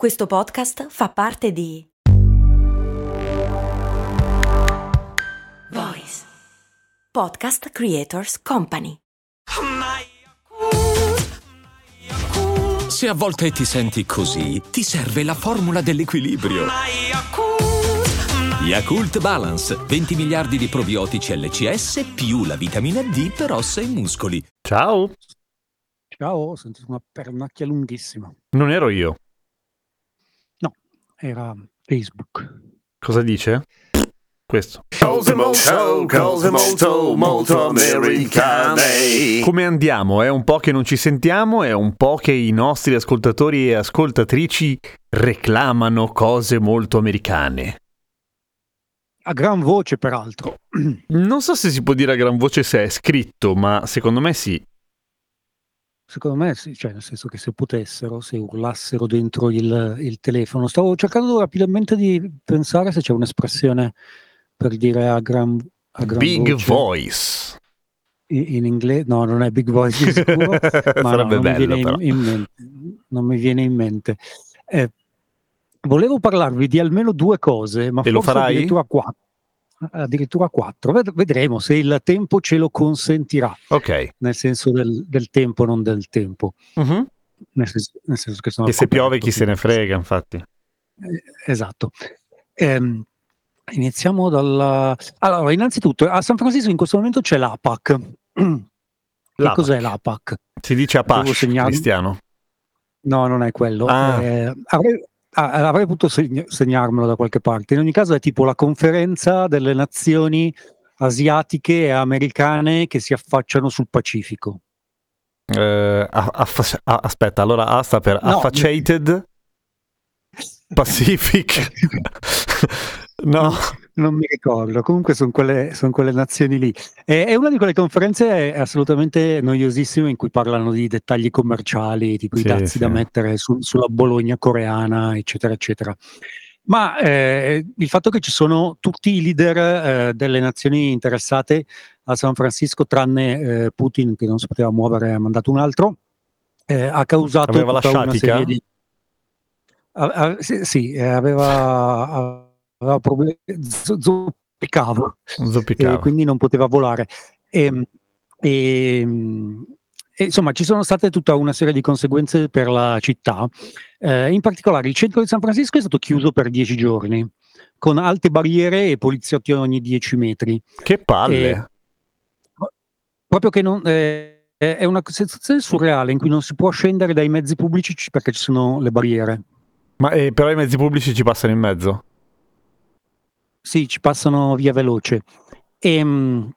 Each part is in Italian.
Questo podcast fa parte di Voice Podcast Creators Company. Se a volte ti senti così, ti serve la formula dell'equilibrio. Yakult Balance, 20 miliardi di probiotici LCS più la vitamina D per ossa e muscoli. Ciao, Ciao, ho sentito una pernacchia lunghissima. non ero io. Era Facebook. Cosa dice? Questo. Cose molto, cose molto, molto americane. Come andiamo? È un po' che non ci sentiamo, è un po' che i nostri ascoltatori e ascoltatrici reclamano cose molto americane. A gran voce, peraltro. Non so se si può dire a gran voce se è scritto, ma secondo me sì. Secondo me, sì, cioè, nel senso che se potessero, se urlassero dentro il, il telefono. Stavo cercando rapidamente di pensare se c'è un'espressione per dire a gran, a gran Big voce. voice. In, in inglese, no, non è big voice di sicuro, ma no, non, mi bello viene però. in, in mente, non mi viene in mente. Eh, volevo parlarvi di almeno due cose, ma E lo forse farai? addirittura quattro. Addirittura quattro. Ved- Vedremo se il tempo ce lo consentirà, Ok. nel senso del, del tempo, non del tempo. Mhm. Nel senso, nel senso che sono E se piove chi se ne frega, infatti. eh, Esatto. Ehm, iniziamo dalla... Allora, innanzitutto, a San Francisco in questo momento c'è l'APAC. Che L'APAC. cos'è l'APAC? Si dice Apache, segnarmi. Cristiano. No, non è quello. Ah. Eh, avrei, ah, avrei potuto segn- segnarmelo da qualche parte. In ogni caso è tipo la conferenza delle nazioni asiatiche e americane che si affacciano sul Pacifico. Eh, a- affa- a- aspetta, allora A sta per No. Affacciated Pacific. no, Non mi ricordo, comunque sono quelle, son quelle nazioni lì. E- È una di quelle conferenze assolutamente noiosissime in cui parlano di dettagli commerciali, tipo Sì, i dazi sì. da mettere su- sulla Bologna coreana, eccetera, eccetera. Ma eh, il fatto che ci sono tutti i leader eh, delle nazioni interessate a San Francisco, tranne eh, Putin che non si poteva muovere, ha mandato un altro, eh, ha causato Aveva la tutta una sciatica? di... Ah, ah, sì, sì, eh, aveva, aveva problemi, zo- zoppicava, zoppicavo. e quindi non poteva volare. E, e- e, insomma, ci sono state tutta una serie di conseguenze per la città. Eh, in particolare, il centro di San Francisco è stato chiuso per dieci giorni, con alte barriere e poliziotti ogni dieci metri. Che palle. Eh, Proprio che non, eh, è una sensazione surreale in cui non si può scendere dai mezzi pubblici perché ci sono le barriere. Ma eh, però i mezzi pubblici ci passano in mezzo. Sì, ci passano via veloce. Ehm,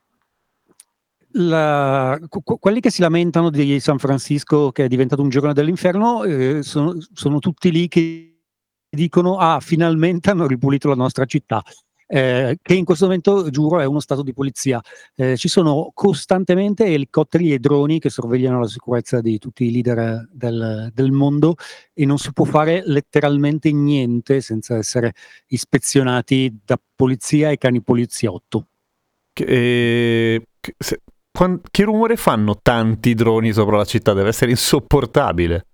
la- que- quelli che si lamentano di San Francisco che è diventato un giorno dell'inferno eh, sono, sono tutti lì che dicono ah finalmente hanno ripulito la nostra città eh, che in questo momento giuro è uno stato di polizia Eh, ci sono costantemente elicotteri e droni che sorvegliano la sicurezza di tutti i leader del, del mondo e non si può fare letteralmente niente senza essere ispezionati da polizia e cani poliziotto Che, eh, che- se- quan- che rumore fanno tanti droni sopra la città? Deve essere insopportabile.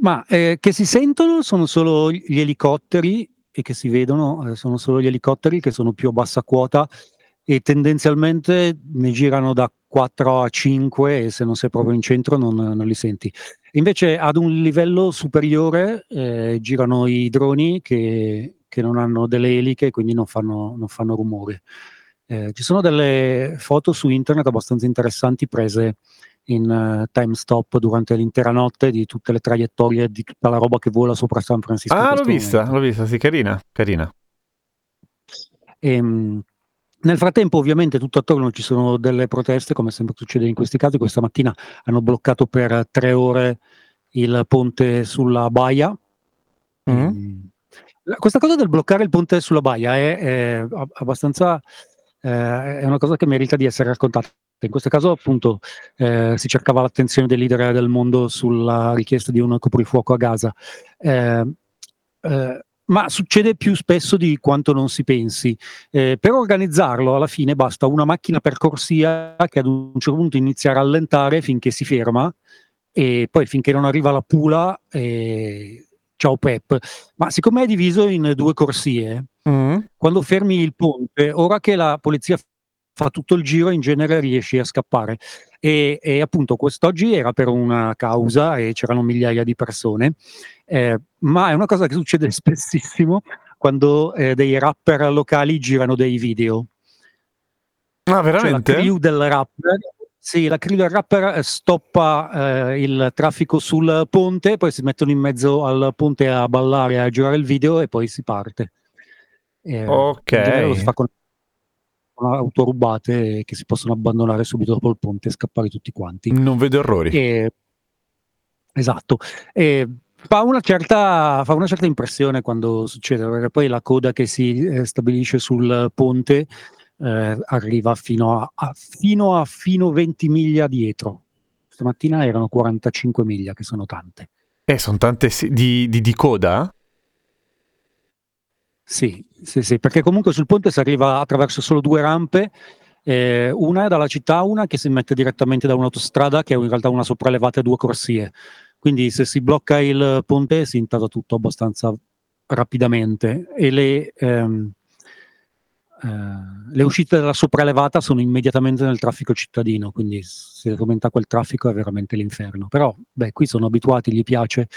Ma eh, che si sentono sono solo gli elicotteri e che si vedono eh, sono solo gli elicotteri che sono più a bassa quota e tendenzialmente ne girano da 4 a 5 e se non sei proprio in centro non, non li senti. Invece ad un livello superiore eh, girano i droni che, che non hanno delle eliche e quindi non fanno, non fanno rumore. Eh, ci sono delle foto su internet abbastanza interessanti prese in eh, time stop durante l'intera notte di tutte le traiettorie di tutta la roba che vola sopra San Francisco. Ah, l'ho vista, momento. l'ho vista, sì, carina, carina. Ehm, nel frattempo, ovviamente, tutto attorno ci sono delle proteste, come sempre succede in questi casi. Questa mattina hanno bloccato per tre ore il ponte sulla baia. Mhm. Mm. La- Questa cosa del bloccare il ponte sulla baia è, è ab- abbastanza eh, è una cosa che merita di essere raccontata. In questo caso, appunto, eh, si cercava l'attenzione dei leader del mondo sulla richiesta di un coprifuoco a Gaza. Eh, eh, ma succede più spesso di quanto non si pensi. Eh, per organizzarlo, alla fine, basta una macchina per corsia che ad un certo punto inizia a rallentare finché si ferma e poi finché non arriva la pula, eh, ciao Pep. Ma siccome è diviso in due corsie, Mm. quando fermi il ponte, ora che la polizia fa tutto il giro, in genere riesci a scappare. E, e appunto quest'oggi era per una causa e c'erano migliaia di persone, eh, ma è una cosa che succede spessissimo quando eh, dei rapper locali girano dei video. Ah, Cioè la veramente? crew del rapper, sì, la crew del rapper eh, stoppa eh, il traffico sul ponte, poi si mettono in mezzo al ponte a ballare, a girare il video e poi si parte. Eh, Ok. lo si fa con con auto rubate che si possono abbandonare subito dopo il ponte e scappare tutti quanti. Non vedo errori. E- esatto. E fa, una certa, fa una certa impressione quando succede, perché poi la coda che si eh, stabilisce sul ponte eh, arriva fino a, a- fino a fino 20 miglia dietro. Stamattina erano 45 miglia, che sono tante. Eh, sono tante di, di, di coda? Sì, sì, sì, perché comunque sul ponte si arriva attraverso solo due rampe, eh, una è dalla città, una che si mette direttamente da un'autostrada che è in realtà una sopraelevata e due corsie. Quindi se si blocca il ponte si intasa tutto abbastanza rapidamente e le, ehm, eh, le uscite dalla sopraelevata sono immediatamente nel traffico cittadino, quindi se aumenta quel traffico è veramente l'inferno. Però, beh, qui sono abituati, gli piace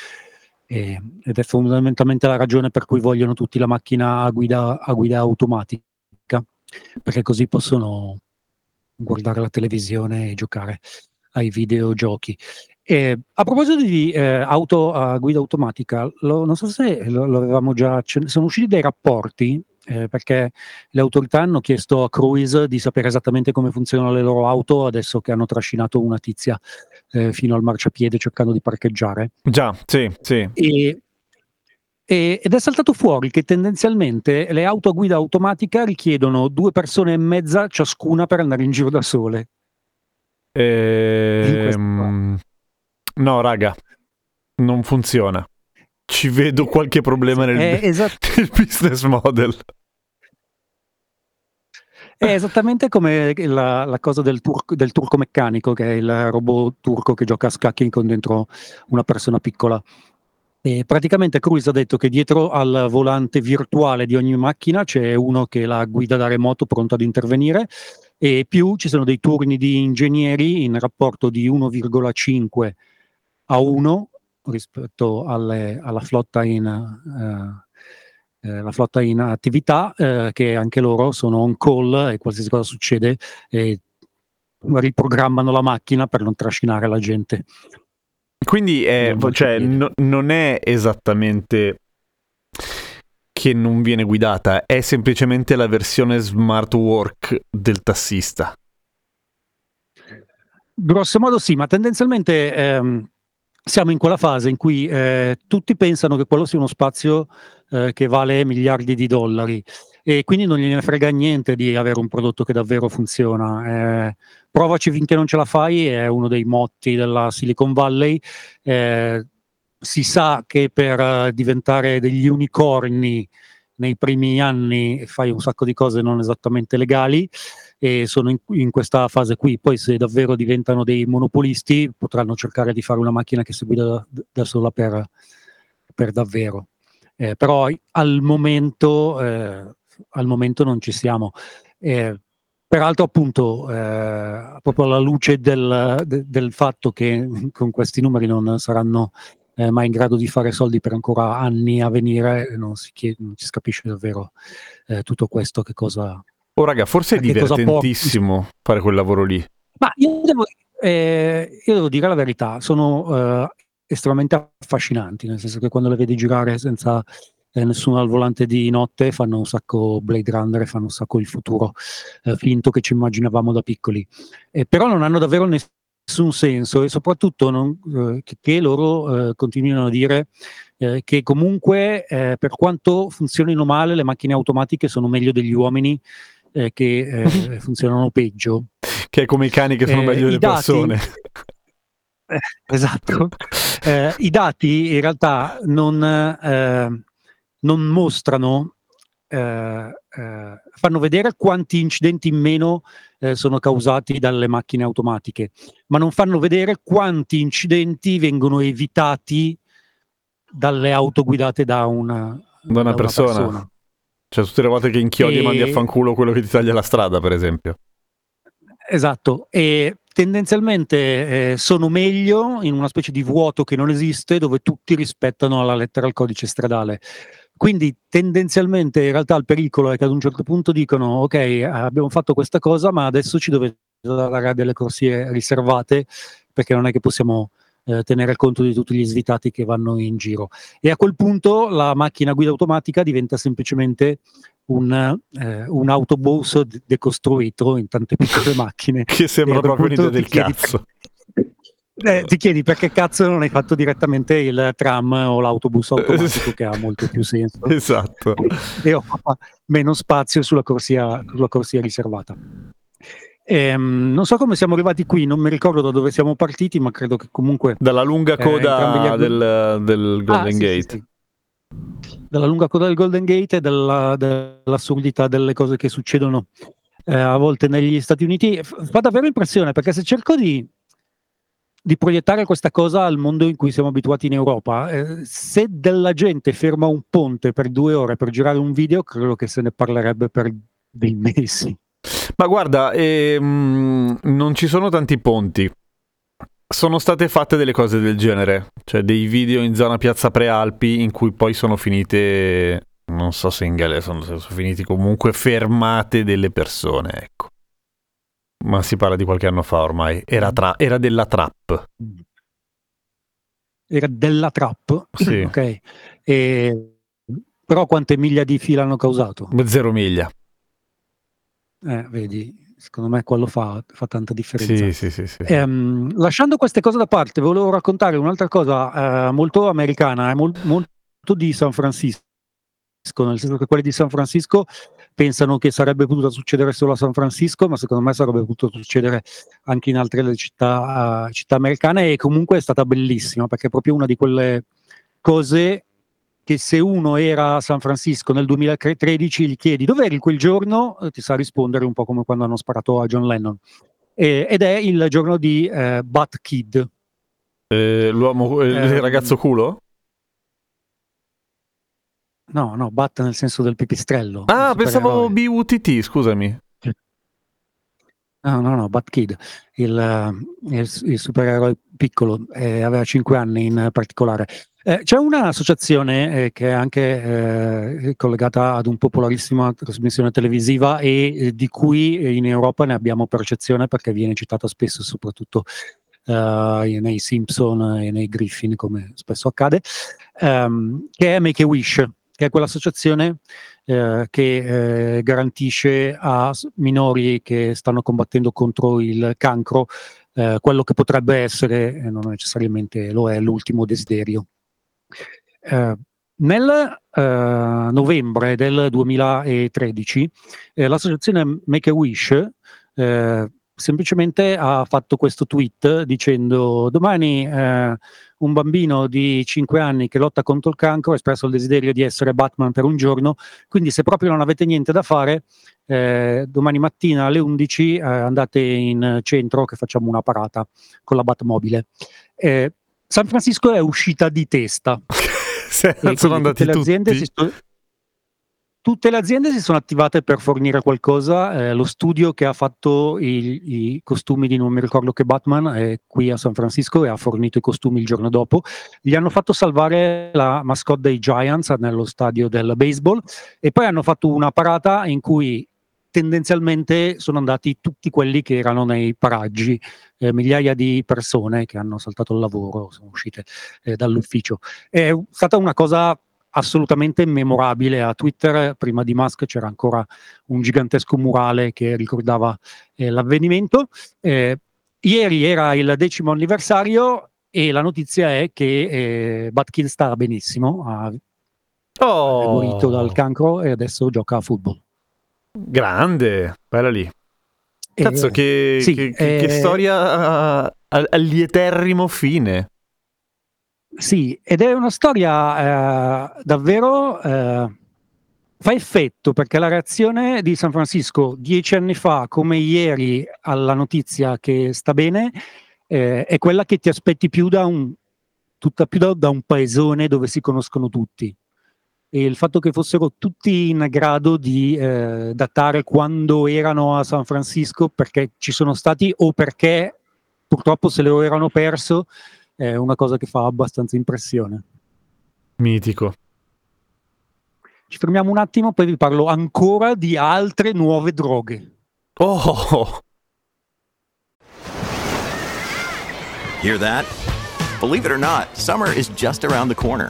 e- ed è fondamentalmente la ragione per cui vogliono tutti la macchina a guida, a guida automatica, perché così possono guardare la televisione e giocare ai videogiochi. E a proposito di eh, auto a guida automatica, lo- non so se lo, lo avevamo già, ce- sono usciti dei rapporti eh, perché le autorità hanno chiesto a Cruise di sapere esattamente come funzionano le loro auto adesso che hanno trascinato una tizia eh, fino al marciapiede cercando di parcheggiare. Già, sì, sì. E, e- ed è saltato fuori che tendenzialmente le auto a guida automatica richiedono due persone e mezza ciascuna per andare in giro da sole. Ehm, no, raga, non funziona. Ci vedo qualche problema nel, È, esat- nel business model. È esattamente come la, la cosa del, turco- del turco meccanico, che è il robot turco che gioca a scacchi con dentro una persona piccola. E praticamente Cruise ha detto che dietro al volante virtuale di ogni macchina c'è uno che la guida da remoto pronto ad intervenire e più ci sono dei turni di ingegneri in rapporto di 1,5 a 1 rispetto alle- alla flotta in, eh, eh, la flotta in attività eh, che anche loro sono on call e qualsiasi cosa succede eh, riprogrammano la macchina per non trascinare la gente. Quindi è- Non cioè, no- non è esattamente che non viene guidata, è semplicemente la versione smart work del tassista. Grosso modo sì, ma tendenzialmente ehm, siamo in quella fase in cui eh, tutti pensano che quello sia uno spazio eh, che vale miliardi di dollari e quindi non gliene frega niente di avere un prodotto che davvero funziona. Eh, provaci finché non ce la fai è uno dei motti della Silicon Valley. Eh, si sa che per eh, diventare degli unicorni nei primi anni fai un sacco di cose non esattamente legali e sono in, in questa fase qui. Poi, se davvero diventano dei monopolisti, potranno cercare di fare una macchina che si guida da, da sola per, per davvero. Eh, però al momento, eh, al momento non ci siamo. Eh, peraltro, appunto, eh, proprio alla luce del, de- del fatto che con questi numeri non saranno eh, mai in grado di fare soldi per ancora anni a venire, non si, chiede, non si capisce davvero eh, tutto questo che cosa, Oh, raga, forse è divertentissimo fare quel lavoro lì. Ma io devo, eh, io devo dire la verità, sono eh, estremamente affascinanti, nel senso che quando le vedi girare senza eh, nessuno al volante di notte fanno un sacco Blade Runner e fanno un sacco il futuro eh, finto che ci immaginavamo da piccoli. Eh, però non hanno davvero nessun senso e soprattutto non- eh, che, che loro eh, continuino a dire eh, che comunque eh, per quanto funzionino male le macchine automatiche sono meglio degli uomini eh, che eh, funzionano peggio. Che è come i cani che sono Eh, meglio delle dati- persone. Eh, esatto. Eh, I dati in realtà non, eh, non mostrano fanno vedere quanti incidenti in meno sono causati dalle macchine automatiche, ma non fanno vedere quanti incidenti vengono evitati dalle auto guidate da una, Da una persona. Cioè, tutte le volte che inchiodi e mandi a fanculo quello che ti taglia la strada, per esempio. Esatto, e tendenzialmente eh, sono meglio in una specie di vuoto che non esiste dove tutti rispettano alla lettera il codice stradale. Quindi tendenzialmente in realtà il pericolo è che ad un certo punto dicono ok abbiamo fatto questa cosa ma adesso ci dovete dare delle corsie riservate perché non è che possiamo eh, tenere conto di tutti gli svitati che vanno in giro. E a quel punto la macchina guida automatica diventa semplicemente un, eh, un autobus de- decostruito in tante piccole macchine. Che sembra proprio un'idea del chiedi- cazzo. Eh, ti chiedi perché cazzo non hai fatto direttamente il tram o l'autobus automatico che ha molto più senso Esatto. e occupa meno spazio sulla corsia, sulla corsia riservata. Ehm, non so come siamo arrivati qui, non mi ricordo da dove siamo partiti, ma credo che comunque Dalla lunga Eh, gli coda del, del Golden Ah, sì, Gate. sì, sì. Dalla lunga coda del Golden Gate e della- dell'assurdità delle cose che succedono eh, a volte negli Stati Uniti. Fa davvero impressione perché se cerco di, di proiettare questa cosa al mondo in cui siamo abituati in Europa, eh, se della gente ferma un ponte per due ore per girare un video, credo che se ne parlerebbe per dei mesi. Ma guarda, ehm, non ci sono tanti ponti. Sono state fatte delle cose del genere, cioè dei video in zona Piazza Prealpi in cui poi sono finite, non so se in galera, sono, sono finiti comunque fermate delle persone, ecco. Ma si parla di qualche anno fa ormai, era, tra- era della trap. Era della trap, Sì. ok. E- però quante miglia di fila hanno causato? Zero miglia. Eh, vedi, secondo me quello fa, fa tanta differenza. Sì, sì, sì, sì. Ehm, lasciando queste cose da parte, volevo raccontare un'altra cosa eh, molto americana, è mol- molto di San Francisco, nel senso che quelli di San Francisco pensano che sarebbe potuto succedere solo a San Francisco, ma secondo me sarebbe potuto succedere anche in altre città, eh, città americane e comunque è stata bellissima perché è proprio una di quelle cose che se uno era a San Francisco nel 2013 gli chiedi dove eri quel giorno, eh, ti sa rispondere un po' come quando hanno sparato a John Lennon. Eh, ed è il giorno di eh, Bat Kid. Eh, l'uomo, il Ehm, ragazzo culo? No, no, Bat nel senso del pipistrello. Ah, pensavo. BUTT, scusami. No, no, no, Bat Kid, il, eh, il, il supereroe piccolo, eh, aveva 5 anni in particolare. Eh, c'è un'associazione eh, che è anche eh, collegata ad un popolarissima trasmissione televisiva e eh, di cui in Europa ne abbiamo percezione perché viene citata spesso, soprattutto eh, nei Simpson e nei Griffin, come spesso accade, ehm, che è Make a Wish, che è quell'associazione eh, che eh, garantisce a minori che stanno combattendo contro il cancro eh, quello che potrebbe essere, non necessariamente lo è, l'ultimo desiderio. Eh, nel eh, novembre del 2013 eh, l'associazione Make a Wish eh, semplicemente ha fatto questo tweet dicendo domani eh, un bambino di 5 anni che lotta contro il cancro ha espresso il desiderio di essere Batman per un giorno, quindi se proprio non avete niente da fare, eh, domani mattina alle 11 eh, andate in centro che facciamo una parata con la Batmobile. Eh, San Francisco è uscita di testa. Se- sono andati tutte le aziende si sono- tutte le aziende si sono attivate per fornire qualcosa. eh, lo studio che ha fatto i, i costumi di non mi ricordo che Batman è qui a San Francisco e ha fornito i costumi il giorno dopo. Gli hanno fatto salvare la mascotte dei Giants nello stadio del baseball e poi hanno fatto una parata in cui tendenzialmente sono andati tutti quelli che erano nei paraggi, eh, migliaia di persone che hanno saltato il lavoro, sono uscite eh, dall'ufficio. È stata una cosa assolutamente memorabile a Twitter. Prima di Musk c'era ancora un gigantesco murale che ricordava eh, l'avvenimento. Eh, ieri era il decimo anniversario e la notizia è che eh, Batkill sta benissimo, ha è Oh, guarito dal cancro e adesso gioca a football. Grande, bella lì. Cazzo, Eh, che, sì, che- che- che eh, storia a- a- al lieterrimo fine. Sì, ed è una storia eh, davvero eh, fa effetto perché la reazione di San Francisco dieci anni fa, come ieri, alla notizia che sta bene, eh, è quella che ti aspetti più da un, tutta più da, da un paesone dove si conoscono tutti. E il fatto che fossero tutti in grado di eh, datare quando erano a San Francisco perché ci sono stati o perché purtroppo se lo erano perso è una cosa che fa abbastanza impressione. Mitico. Ci fermiamo un attimo, poi vi parlo ancora di altre nuove droghe. Oh! Hear that? Believe it or not, summer is just around the corner.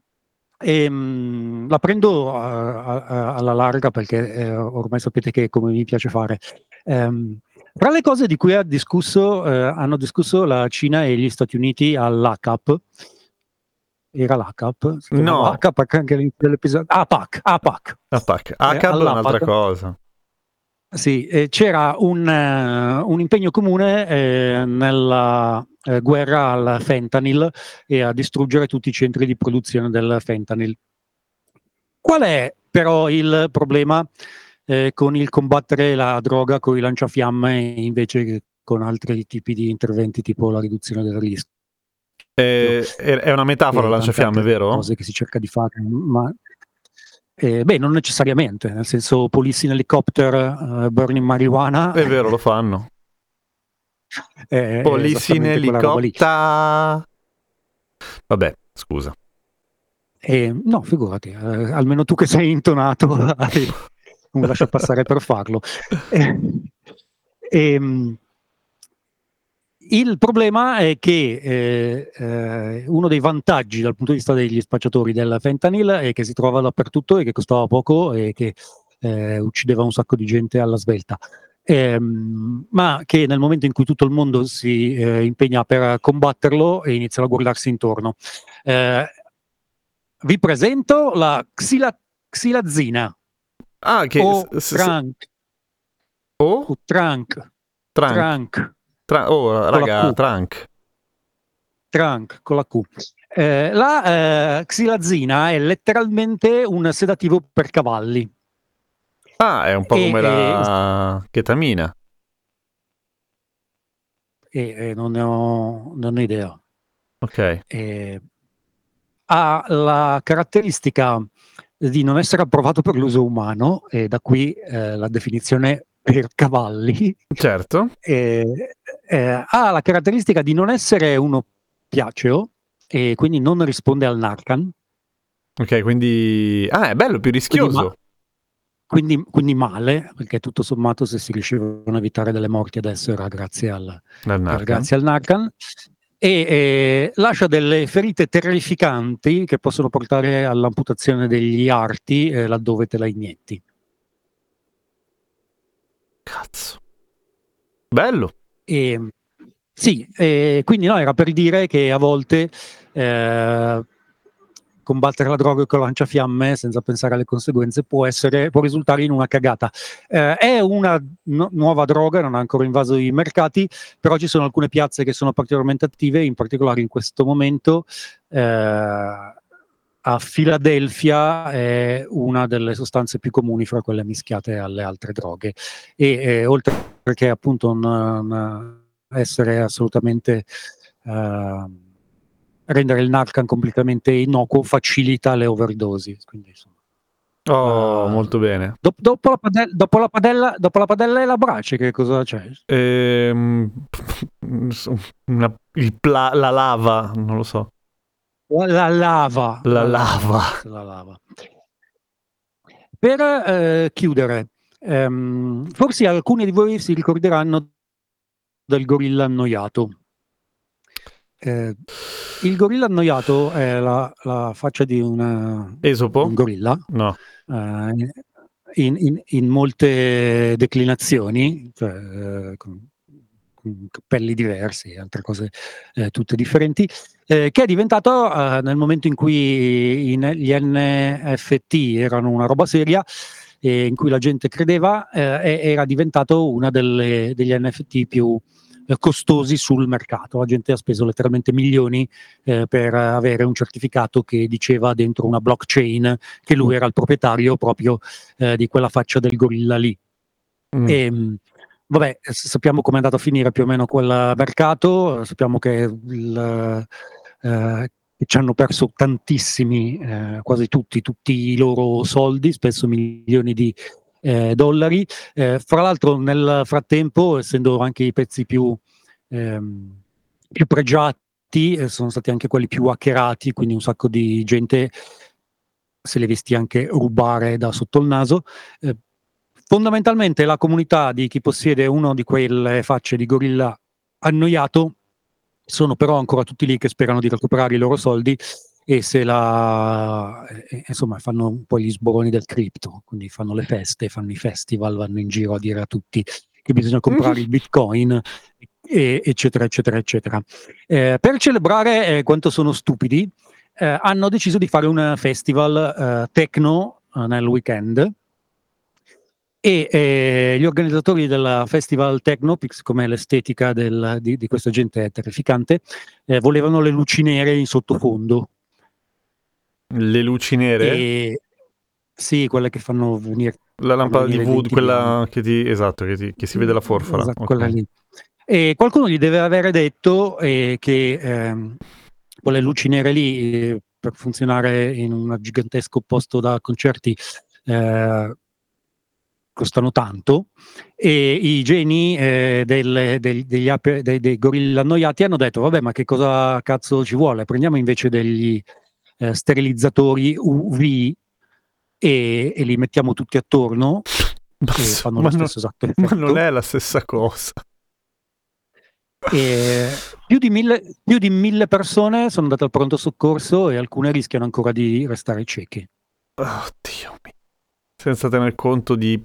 ehm, la prendo a- a- alla larga perché eh, ormai sapete che come mi piace fare. Ehm, tra le cose di cui ha discusso, eh, hanno discusso la Cina e gli Stati Uniti all'ACAP, era l'ACAP? No. ACAP anche dell'episodio. APAC, APAC. APAC. ACAB è un'altra all'APAC. cosa. Sì, eh, c'era un, eh, un impegno comune eh, nella eh, guerra al fentanyl e a distruggere tutti i centri di produzione del fentanyl. Qual è però il problema eh, con il combattere la droga con i lanciafiamme invece che con altri tipi di interventi tipo la riduzione del rischio? Eh, è una metafora e lanciafiamme, vero? Cose che si cerca di fare, ma eh, beh, non necessariamente, nel senso police in helicopter, eh, burning marijuana. È vero, lo fanno. è Police in elicotta. Vabbè, scusa. Eh, no, figurati, eh, almeno tu che sei intonato, un lascia passare per farlo. Eh, ehm, il problema è che eh, eh, uno dei vantaggi dal punto di vista degli spacciatori del fentanyl è che si trova dappertutto e che costava poco e che eh, uccideva un sacco di gente alla svelta. Ehm, ma che nel momento in cui tutto il mondo si eh, impegna per combatterlo e inizia a guardarsi intorno. Eh, vi presento la xila- xilazina Ah, che... o s- s- trunk, oh? o trunk, Trunk. Tra- oh, raga, trunk. trunk con la Q. Eh, la eh, xilazina è letteralmente un sedativo per cavalli. Ah, è un po' E- come e- la chetamina. E, e non, ne ho, non ho idea. Ok. Eh, ha la caratteristica di non essere approvato per l'uso umano, e da qui eh, la definizione per cavalli. Certo. eh, eh, ha la caratteristica di non essere un oppiaceo e quindi non risponde al Narcan, Ok, quindi... Ah, è bello, più rischioso. ma- quindi, quindi male, perché tutto sommato se si riuscivano a evitare delle morti adesso era grazie al, Narcan. grazie al Narcan. E eh, lascia delle ferite terrificanti che possono portare all'amputazione degli arti eh, laddove te la inietti. Cazzo. Bello. E, sì, eh, quindi no, era per dire che a volte eh, combattere la droga con lanciafiamme senza pensare alle conseguenze può, essere, può risultare in una cagata. Eh, è una nu- nuova droga, non ha ancora invaso i mercati, però ci sono alcune piazze che sono particolarmente attive, in particolare in questo momento. eh, a Filadelfia è una delle sostanze più comuni fra quelle mischiate alle altre droghe e eh, oltre che appunto non, non essere assolutamente eh, rendere il Narcan completamente innocuo facilita le overdosi quindi, insomma. Oh, Ah. molto bene. Dop- dopo, la padella, dopo, la padella, dopo la padella e la brace che cosa c'è? Ehm, una- il pla- la lava, non lo so. La lava. La lava. La lava. Per eh, chiudere, ehm, forse alcuni di voi si ricorderanno del gorilla annoiato. Eh, il gorilla annoiato è la, la faccia di una- Esopo? un gorilla No. eh, in, in- in molte declinazioni, cioè, eh, con cappelli diversi e altre cose eh, tutte differenti, eh, che è diventato eh, nel momento in cui in- gli NFT erano una roba seria e in cui la gente credeva, eh, era diventato uno degli NFT più eh, costosi sul mercato. La gente ha speso letteralmente milioni eh, per avere un certificato che diceva dentro una blockchain che lui era il proprietario proprio eh, di quella faccia del gorilla lì. Mm. E, mh, vabbè, s- sappiamo come è andato a finire più o meno quel mercato, sappiamo che il, eh, ci hanno perso tantissimi, eh, quasi tutti, tutti i loro soldi, spesso milioni di eh, dollari. Eh, fra l'altro, nel frattempo, essendo anche i pezzi più, ehm, più pregiati, eh, sono stati anche quelli più hackerati, quindi un sacco di gente se li visti anche rubare da sotto il naso. Eh, fondamentalmente la comunità di chi possiede uno di quelle facce di gorilla annoiato sono però ancora tutti lì che sperano di recuperare i loro soldi e se la insomma fanno un po' gli sboroni del cripto, quindi fanno le feste, fanno i festival, vanno in giro a dire a tutti che bisogna comprare il bitcoin e- eccetera eccetera eccetera. Eh, per celebrare eh, quanto sono stupidi eh, hanno deciso di fare un festival eh, techno eh, nel weekend e eh, gli organizzatori del festival Technopix, come l'estetica del- di, di questa gente è terrificante, eh, volevano le luci nere in sottofondo. Le luci nere, E, sì, quelle che fanno venire la lampada di Wood, quella che ti, esatto, che, ti- che si vede la forfora. Esatto, ok. quella lì. E qualcuno gli deve avere detto eh, che ehm, quelle luci nere lì, eh, per funzionare in un gigantesco posto da concerti, eh, costano tanto e i geni eh, del- del- degli ape- dei, dei gorilla annoiati hanno detto vabbè ma che cosa cazzo ci vuole prendiamo invece degli eh, sterilizzatori UV e, e li mettiamo tutti attorno Ma, e fanno lo non, stesso esatto ma non è la stessa cosa. E più, di mille, più di mille persone sono andate al pronto soccorso e alcune rischiano ancora di restare cieche. Oddio mio. Senza tener conto di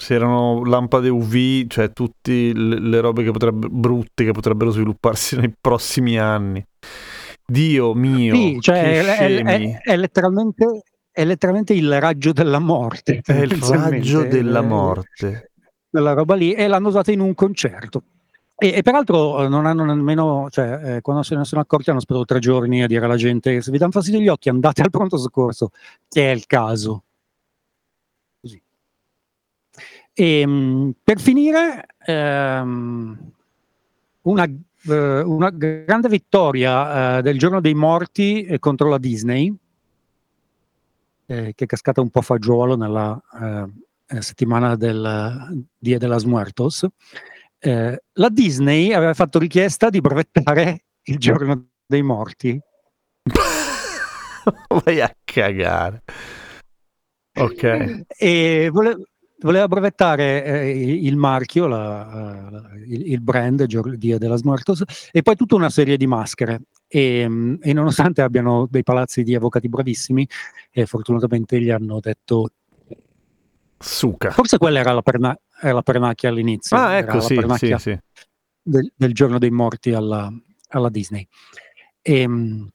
se erano lampade UV, cioè tutte le, robe che potrebbe, brutte che potrebbero svilupparsi nei prossimi anni. Dio mio, Sì, cioè è, è- è- letteralmente, è letteralmente il raggio della morte. È il raggio della morte. Quella roba lì e l'hanno usata in un concerto. E, e peraltro eh, non hanno nemmeno, cioè, eh, quando se ne sono accorti hanno aspettato tre giorni a dire alla gente se vi danno fastidio gli occhi andate al pronto soccorso, che è il caso. Così. E, mh, per finire, ehm, una, eh, una grande vittoria eh, del giorno dei morti eh, contro la Disney, eh, che è cascata un po' a fagiolo nella eh, eh, settimana del Dia de las Muertos. La Disney aveva fatto richiesta di brevettare il giorno dei morti. Vai a cagare. Ok. e vole- voleva brevettare eh, il marchio, la- il, il brand Gior- Dia de las Muertos e poi tutta una serie di maschere. E, mm, e nonostante abbiano dei palazzi di avvocati bravissimi, eh, fortunatamente gli hanno detto Suca. forse quella era la, perna- era la pernacchia all'inizio. Ah, ecco, sì, sì, sì. del, del giorno dei morti alla, alla Disney. E, mm,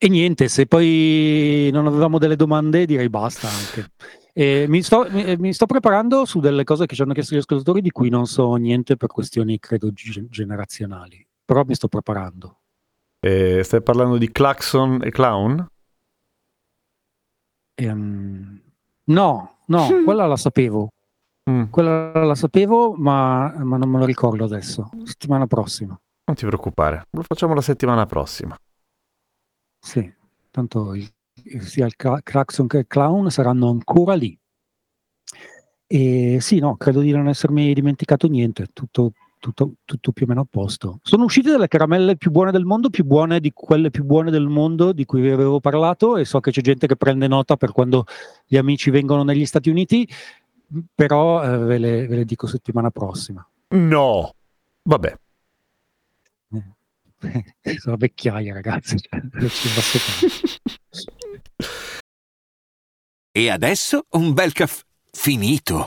e niente, se poi non avevamo delle domande, direi basta anche. E mi, sto, mi, mi sto preparando su delle cose che ci hanno chiesto gli ascoltatori di cui non so niente per questioni, credo, ge- generazionali. Però mi sto preparando. Eh, stai parlando di Claxon e Clown? Ehm, no, no, quella la sapevo. Mm, Quella la sapevo, ma, ma non me lo ricordo adesso. Settimana prossima. non ti preoccupare, lo facciamo la settimana prossima. Sì, tanto il- sia il Cla- Claxon che il Clown saranno ancora lì. E sì, no, credo di non essermi dimenticato niente, tutto, tutto, tutto più o meno a posto. Sono uscite delle caramelle più buone del mondo, più buone di quelle più buone del mondo di cui vi avevo parlato e so che c'è gente che prende nota per quando gli amici vengono negli Stati Uniti, però eh, ve, le, ve le dico settimana prossima. No! Vabbè, Sono vecchiaia, ragazzi. cioè. E adesso un bel caffè finito.